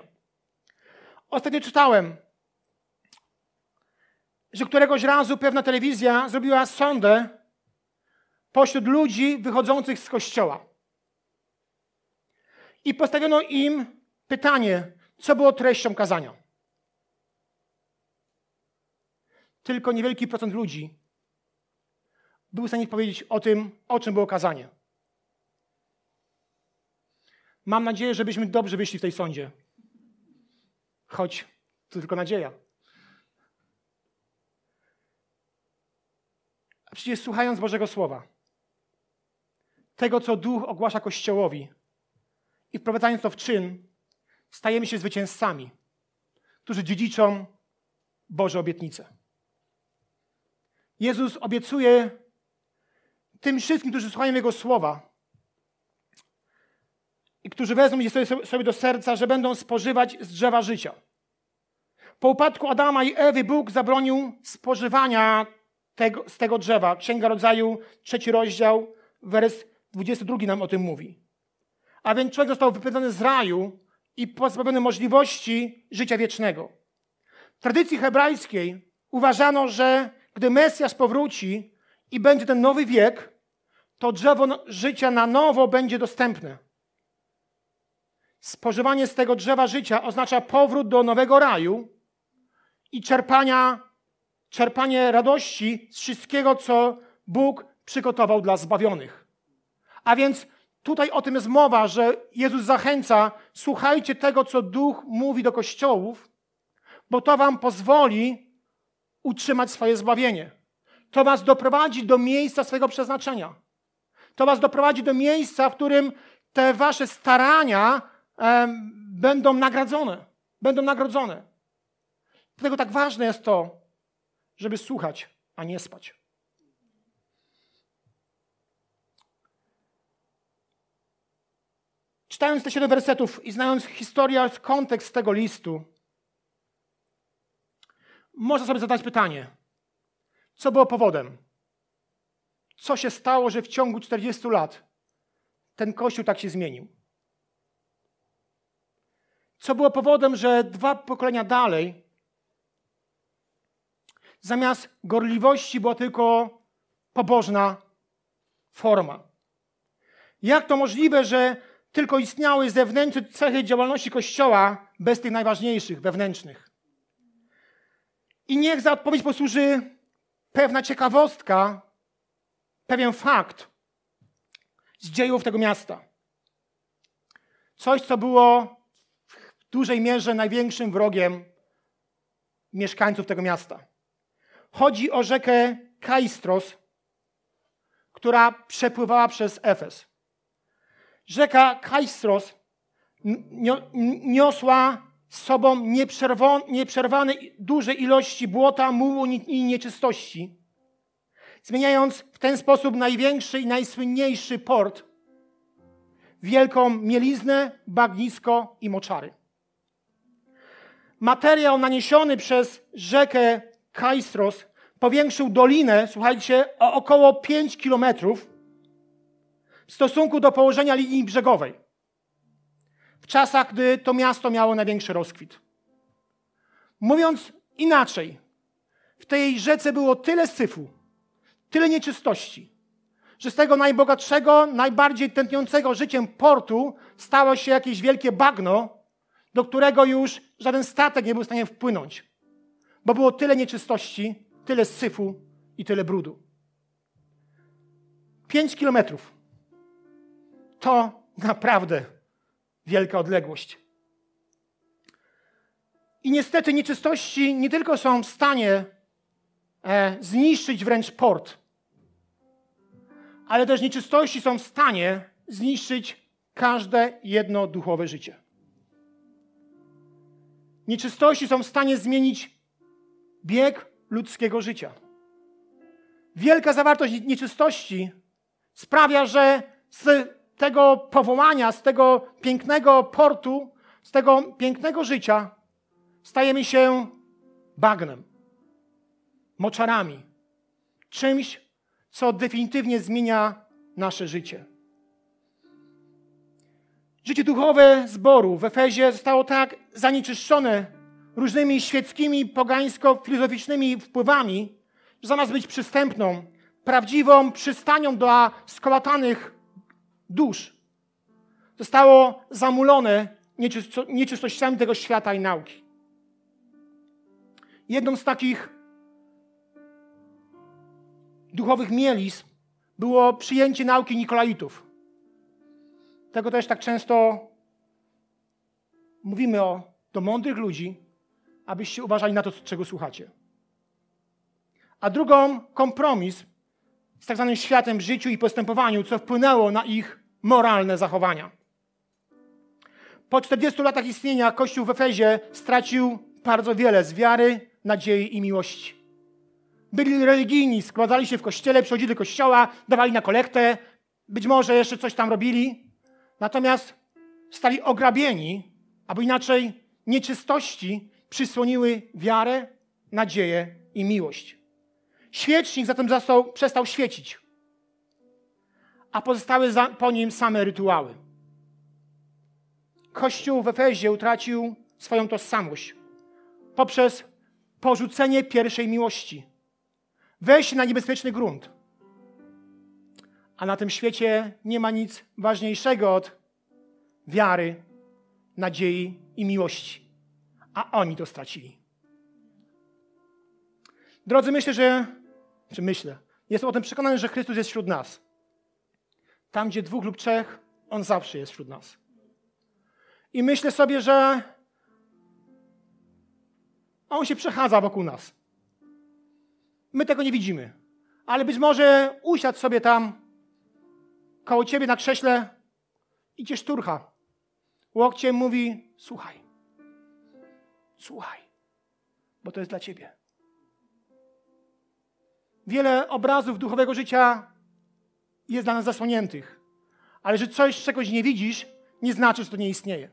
Ostatnio czytałem, że któregoś razu pewna telewizja zrobiła sondę pośród ludzi wychodzących z kościoła. I postawiono im pytanie, co było treścią kazania. Tylko niewielki procent ludzi był w stanie powiedzieć o tym, o czym było kazanie. Mam nadzieję, żebyśmy dobrze wyszli w tej sądzie. Choć to tylko nadzieja. A przecież słuchając Bożego Słowa, tego, co Duch ogłasza Kościołowi i wprowadzając to w czyn, stajemy się zwycięzcami, którzy dziedziczą Boże obietnice. Jezus obiecuje tym wszystkim, którzy słuchają Jego słowa i którzy wezmą je sobie, sobie do serca, że będą spożywać z drzewa życia. Po upadku Adama i Ewy Bóg zabronił spożywania tego, z tego drzewa. Księga Rodzaju, trzeci rozdział, wers 22 nam o tym mówi. A więc człowiek został wypędzony z raju i pozbawiony możliwości życia wiecznego. W tradycji hebrajskiej uważano, że gdy Mesjasz powróci i będzie ten nowy wiek, to drzewo życia na nowo będzie dostępne. Spożywanie z tego drzewa życia oznacza powrót do nowego raju i czerpania, czerpanie radości z wszystkiego, co Bóg przygotował dla zbawionych. A więc tutaj o tym jest mowa, że Jezus zachęca, słuchajcie tego, co Duch mówi do kościołów, bo to wam pozwoli utrzymać swoje zbawienie. To was doprowadzi do miejsca swojego przeznaczenia. To was doprowadzi do miejsca, w którym te wasze starania będą nagradzone. Będą nagrodzone. Dlatego tak ważne jest to, żeby słuchać, a nie spać. Czytając te siedem wersetów i znając historię, kontekst tego listu, można sobie zadać pytanie, co było powodem? Co się stało, że w ciągu 40 lat ten kościół tak się zmienił? Co było powodem, że dwa pokolenia dalej, zamiast gorliwości była tylko pobożna forma? Jak to możliwe, że tylko istniały zewnętrzne cechy działalności Kościoła bez tych najważniejszych, wewnętrznych? I niech za odpowiedź posłuży pewna ciekawostka, pewien fakt z dziejów tego miasta. Coś, co było w dużej mierze największym wrogiem mieszkańców tego miasta. Chodzi o rzekę Kaistros, która przepływała przez Efes. Rzeka Kaistros niosła z sobą nieprzerwane duże ilości błota, mułu i nieczystości, zmieniając w ten sposób największy i najsłynniejszy port wielką mieliznę, bagnisko i moczary. Materiał naniesiony przez rzekę Kaistros powiększył dolinę, słuchajcie, o około 5 kilometrów w stosunku do położenia linii brzegowej w czasach, gdy to miasto miało największy rozkwit. Mówiąc inaczej, w tej rzece było tyle syfu, tyle nieczystości, że z tego najbogatszego, najbardziej tętniącego życiem portu stało się jakieś wielkie bagno, do którego już żaden statek nie był w stanie wpłynąć, bo było tyle nieczystości, tyle syfu i tyle brudu. Pięć kilometrów. To naprawdę wielka odległość. I niestety nieczystości nie tylko są w stanie e, zniszczyć wręcz port, ale też nieczystości są w stanie zniszczyć każde jedno duchowe życie. Nieczystości są w stanie zmienić bieg ludzkiego życia. Wielka zawartość nieczystości sprawia, że z tego powołania, z tego pięknego portu, z tego pięknego życia stajemy się bagnem, moczarami, czymś, co definitywnie zmienia nasze życie. Życie duchowe zboru w Efezie zostało tak zanieczyszczone różnymi świeckimi, pogańsko-filozoficznymi wpływami, że zamiast być przystępną, prawdziwą przystanią dla skołatanych dusz zostało zamulone nieczystościami tego świata i nauki. Jedną z takich duchowych mielizn było przyjęcie nauki Nikolaitów. Tego też tak często mówimy o, do mądrych ludzi, abyście uważali na to, czego słuchacie. A drugą kompromis z tak zwanym światem w życiu i postępowaniu, co wpłynęło na ich moralne zachowania. Po 40 latach istnienia Kościół w Efezie stracił bardzo wiele z wiary, nadziei i miłości. Byli religijni, składali się w kościele, przychodzili do kościoła, dawali na kolektę, być może jeszcze coś tam robili. Natomiast stali ograbieni, albo inaczej nieczystości przysłoniły wiarę, nadzieję i miłość. Świecznik zatem został, przestał świecić, a pozostały za, po nim same rytuały. Kościół w Efezie utracił swoją tożsamość poprzez porzucenie pierwszej miłości, wejście na niebezpieczny grunt. A na tym świecie nie ma nic ważniejszego od wiary, nadziei i miłości. A oni to stracili. Drodzy, myślę, że, czy myślę, jestem o tym przekonany, że Chrystus jest wśród nas. Tam, gdzie dwóch lub trzech, On zawsze jest wśród nas. I myślę sobie, że On się przechadza wokół nas. My tego nie widzimy. Ale być może usiadł sobie tam koło ciebie na krześle i cię szturcha. Łokciem mówi, słuchaj, słuchaj, bo to jest dla ciebie. Wiele obrazów duchowego życia jest dla nas zasłoniętych, ale że coś czegoś nie widzisz, nie znaczy, że to nie istnieje.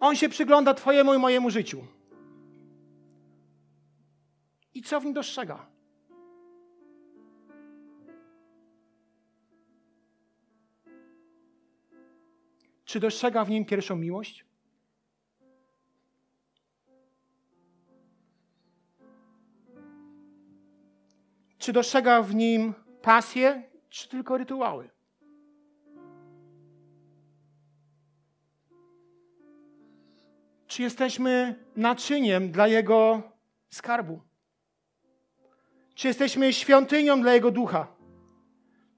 On się przygląda Twojemu i mojemu życiu. I co w nim dostrzega? Czy dostrzega w nim pierwszą miłość? Czy dostrzega w nim pasję, czy tylko rytuały? Czy jesteśmy naczyniem dla Jego skarbu? Czy jesteśmy świątynią dla Jego ducha?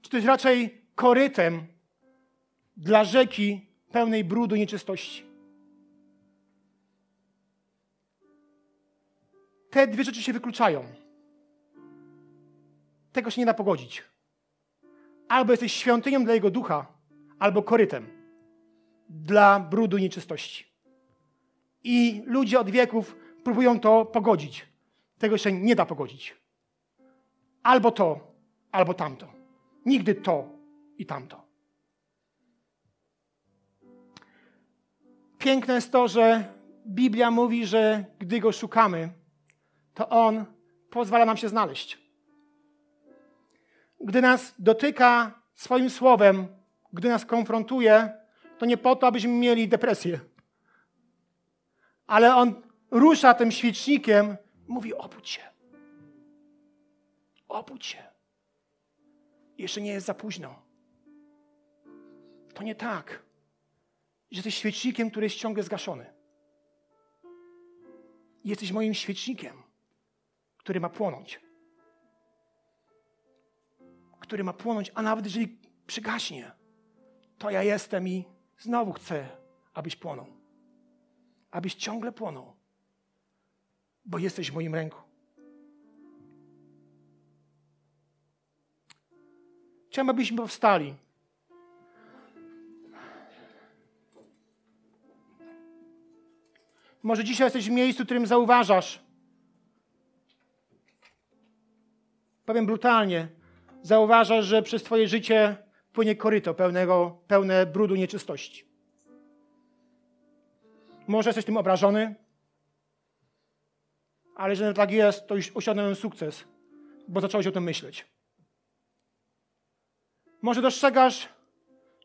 Czy jest raczej korytem dla rzeki pełnej brudu i nieczystości? Te dwie rzeczy się wykluczają. Tego się nie da pogodzić. Albo jesteś świątynią dla Jego ducha, albo korytem dla brudu i nieczystości. I ludzie od wieków próbują to pogodzić. Tego się nie da pogodzić. Albo to, albo tamto. Nigdy to i tamto. Piękne jest to, że Biblia mówi, że gdy go szukamy, to on pozwala nam się znaleźć. Gdy nas dotyka swoim słowem, gdy nas konfrontuje, to nie po to, abyśmy mieli depresję. Ale on rusza tym świecznikiem, mówi: obudź się. Obudź się. Jeszcze nie jest za późno. To nie tak, że jesteś świecznikiem, który jest ciągle zgaszony. Jesteś moim świecznikiem, który ma płonąć. Który ma płonąć, a nawet jeżeli przygaśnie, to ja jestem i znowu chcę, abyś płonął. Abyś ciągle płonął, bo jesteś w moim ręku. Chciałbym, abyśmy powstali. Może dzisiaj jesteś w miejscu, w którym zauważasz, powiem brutalnie, zauważasz, że przez Twoje życie płynie koryto pełnego, pełne brudu nieczystości. Może jesteś tym obrażony, ale że tak jest, to już osiągnąłem sukces, bo zacząłeś o tym myśleć. Może dostrzegasz,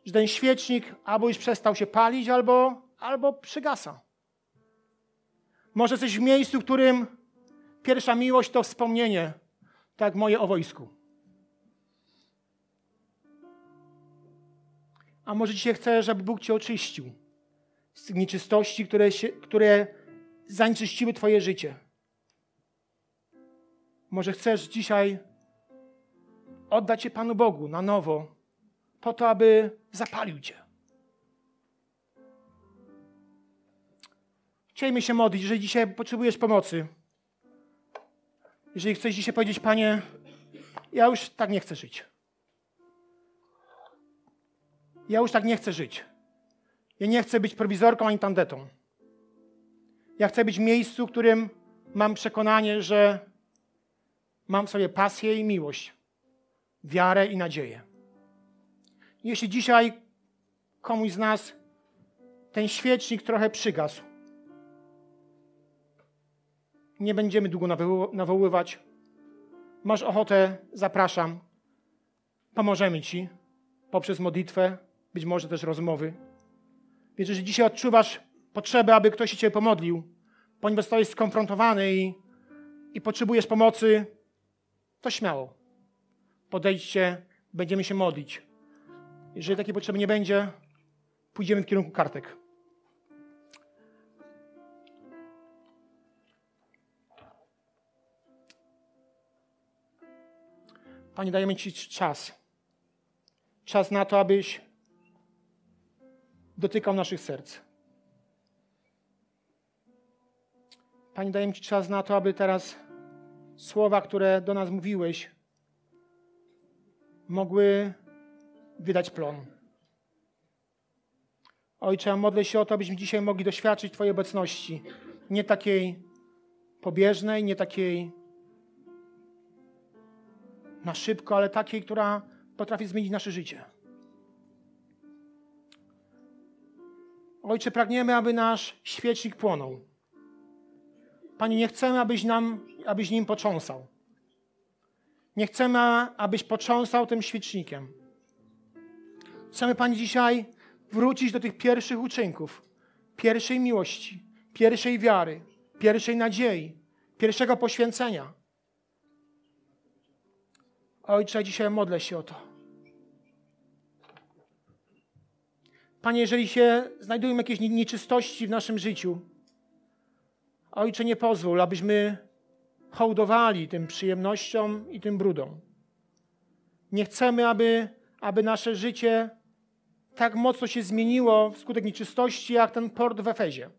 że ten świecznik albo już przestał się palić, albo, albo przygasa. Może jesteś w miejscu, w którym pierwsza miłość to wspomnienie, tak moje o wojsku. A może dzisiaj chcesz, żeby Bóg Cię oczyścił z nieczystości, które, się, które zanieczyściły Twoje życie. Może chcesz dzisiaj oddać się Panu Bogu na nowo, po to, aby zapalił Cię. Chcielibyśmy się modlić, jeżeli dzisiaj potrzebujesz pomocy. Jeżeli chcesz dzisiaj powiedzieć, Panie, ja już tak nie chcę żyć. Ja już tak nie chcę żyć. Ja nie chcę być prowizorką ani tandetą. Ja chcę być w miejscu, w którym mam przekonanie, że mam w sobie pasję i miłość, wiarę i nadzieję. Jeśli dzisiaj komuś z nas ten świecznik trochę przygasł, nie będziemy długo nawoływać. Masz ochotę, zapraszam. Pomożemy Ci poprzez modlitwę, być może też rozmowy. Więc jeżeli dzisiaj odczuwasz potrzebę, aby ktoś się Cię pomodlił, ponieważ jesteś skonfrontowany i, i potrzebujesz pomocy, to śmiało. Podejdźcie, będziemy się modlić. Jeżeli takiej potrzeby nie będzie, pójdziemy w kierunku kartek. Panie, dajemy Ci czas. Czas na to, abyś dotykał naszych serc. Panie, dajemy Ci czas na to, aby teraz słowa, które do nas mówiłeś, mogły wydać plon. Ojcze, modlę się o to, abyśmy dzisiaj mogli doświadczyć Twojej obecności. Nie takiej pobieżnej, nie takiej na szybko, ale takiej, która potrafi zmienić nasze życie. Ojcze, pragniemy, aby nasz świecznik płonął. Panie, nie chcemy, abyś, nam, abyś nim począsał. Nie chcemy, abyś począsał tym świecznikiem. Chcemy, Panie, dzisiaj wrócić do tych pierwszych uczynków, pierwszej miłości, pierwszej wiary, pierwszej nadziei, pierwszego poświęcenia. Ojcze, dzisiaj modlę się o to. Panie, jeżeli się znajdują jakieś nieczystości w naszym życiu, Ojcze, nie pozwól, abyśmy hołdowali tym przyjemnościom i tym brudom. Nie chcemy, aby, aby nasze życie tak mocno się zmieniło wskutek nieczystości, jak ten port w Efezie.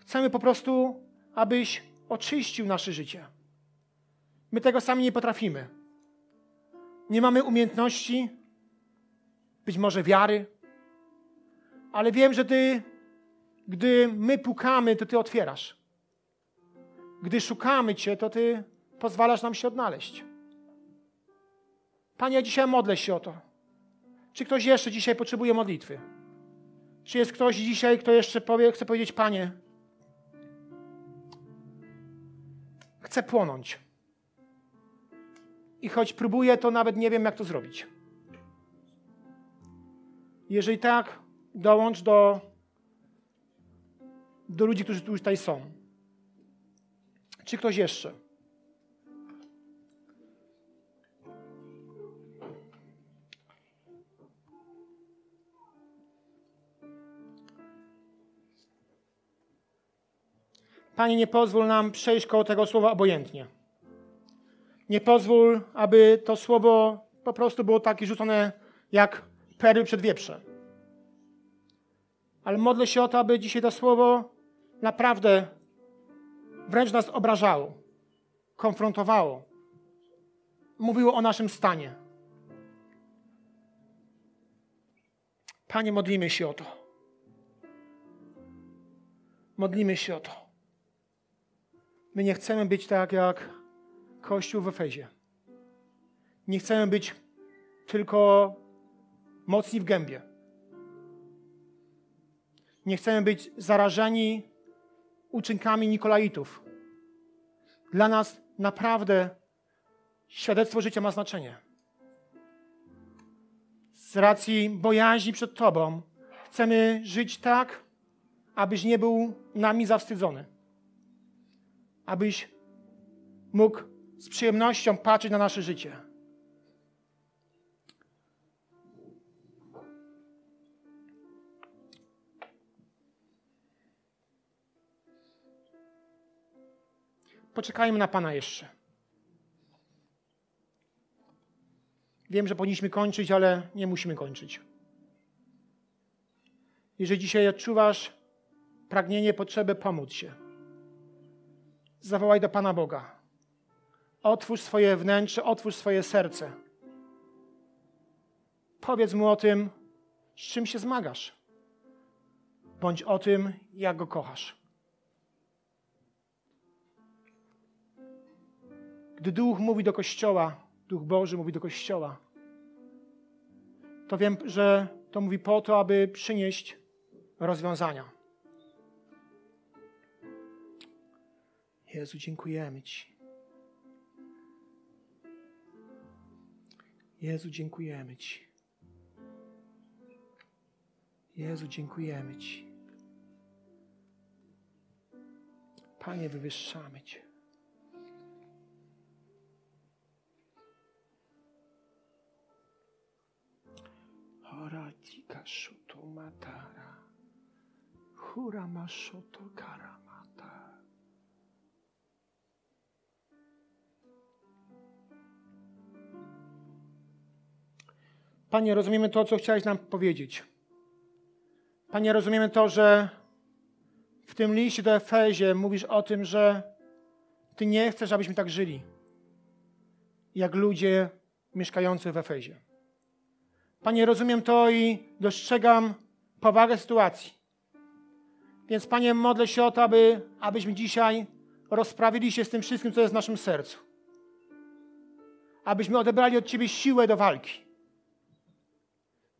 Chcemy po prostu, abyś oczyścił nasze życie. My tego sami nie potrafimy. Nie mamy umiejętności, być może wiary, ale wiem, że Ty, gdy my pukamy, to Ty otwierasz. Gdy szukamy Cię, to Ty pozwalasz nam się odnaleźć. Panie, ja dzisiaj modlę się o to. Czy ktoś jeszcze dzisiaj potrzebuje modlitwy? Czy jest ktoś dzisiaj, kto jeszcze powie, chce powiedzieć, Panie, chcę płonąć. I choć próbuję, to nawet nie wiem, jak to zrobić. Jeżeli tak, dołącz do, do ludzi, którzy tu już tutaj są. Czy ktoś jeszcze? Panie, nie pozwól nam przejść koło tego słowa obojętnie. Nie pozwól, aby to słowo po prostu było takie rzucone jak perły przed wieprze. Ale modlę się o to, aby dzisiaj to słowo naprawdę wręcz nas obrażało, konfrontowało, mówiło o naszym stanie. Panie, modlimy się o to. Modlimy się o to. My nie chcemy być tak jak Kościół w Efezie. Nie chcemy być tylko mocni w gębie. Nie chcemy być zarażeni uczynkami Nikolaitów. Dla nas naprawdę świadectwo życia ma znaczenie. Z racji bojaźni przed Tobą chcemy żyć tak, abyś nie był nami zawstydzony. Abyś mógł z przyjemnością patrzeć na nasze życie. Poczekajmy na Pana jeszcze. Wiem, że powinniśmy kończyć, ale nie musimy kończyć. Jeżeli dzisiaj odczuwasz pragnienie, potrzebę pomóc się, zawołaj do Pana Boga. Otwórz swoje wnętrze, otwórz swoje serce. Powiedz mu o tym, z czym się zmagasz, bądź o tym, jak go kochasz. Gdy Duch mówi do Kościoła, Duch Boży mówi do Kościoła, to wiem, że to mówi po to, aby przynieść rozwiązania. Jezu, dziękujemy Ci. Jezu, dziękujemy Ci. Jezu, dziękujemy Ci. Panie, wywyższamy Cię. Horatika shuto matara. Hurama shoto karamata. Panie, rozumiemy to, co chciałeś nam powiedzieć. Panie, rozumiemy to, że w tym liście do Efezie mówisz o tym, że Ty nie chcesz, abyśmy tak żyli, jak ludzie mieszkający w Efezie. Panie, rozumiem to i dostrzegam powagę sytuacji. Więc, Panie, modlę się o to, aby, abyśmy dzisiaj rozprawili się z tym wszystkim, co jest w naszym sercu. Abyśmy odebrali od Ciebie siłę do walki,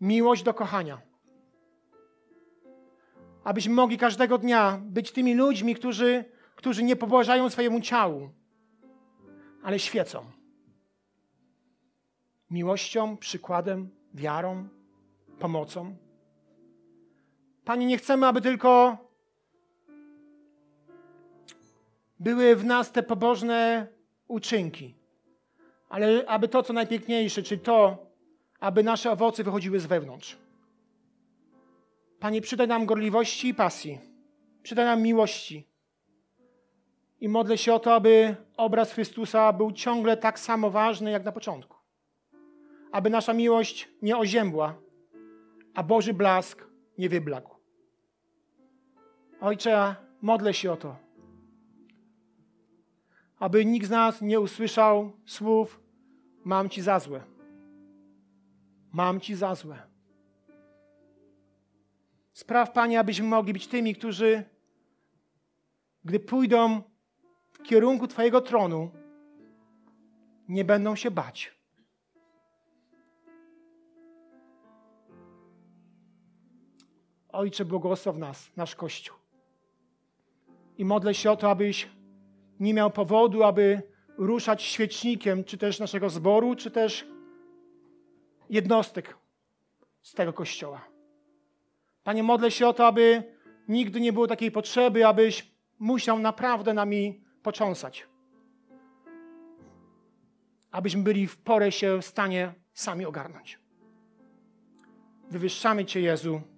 miłość do kochania. Abyśmy mogli każdego dnia być tymi ludźmi, którzy, którzy nie pobłażają swojemu ciału, ale świecą. Miłością, przykładem, wiarą, pomocą. Panie, nie chcemy, aby tylko były w nas te pobożne uczynki, ale aby to, co najpiękniejsze, czyli to, aby nasze owoce wychodziły z wewnątrz. Panie, przydaj nam gorliwości i pasji. Przydaj nam miłości. I modlę się o to, aby obraz Chrystusa był ciągle tak samo ważny jak na początku. Aby nasza miłość nie oziębła, a Boży blask nie wyblakł. Ojcze, modlę się o to, aby nikt z nas nie usłyszał słów: Mam ci za złe. Mam ci za złe. Spraw, Panie, abyśmy mogli być tymi, którzy, gdy pójdą w kierunku Twojego tronu, nie będą się bać. Ojcze, błogosław nas, nasz Kościół. I modlę się o to, abyś nie miał powodu, aby ruszać świecznikiem, czy też naszego zboru, czy też jednostek z tego Kościoła. Panie, modlę się o to, aby nigdy nie było takiej potrzeby, abyś musiał naprawdę nami począsać. Abyśmy byli w porę się w stanie sami ogarnąć. Wywyższamy Cię, Jezu.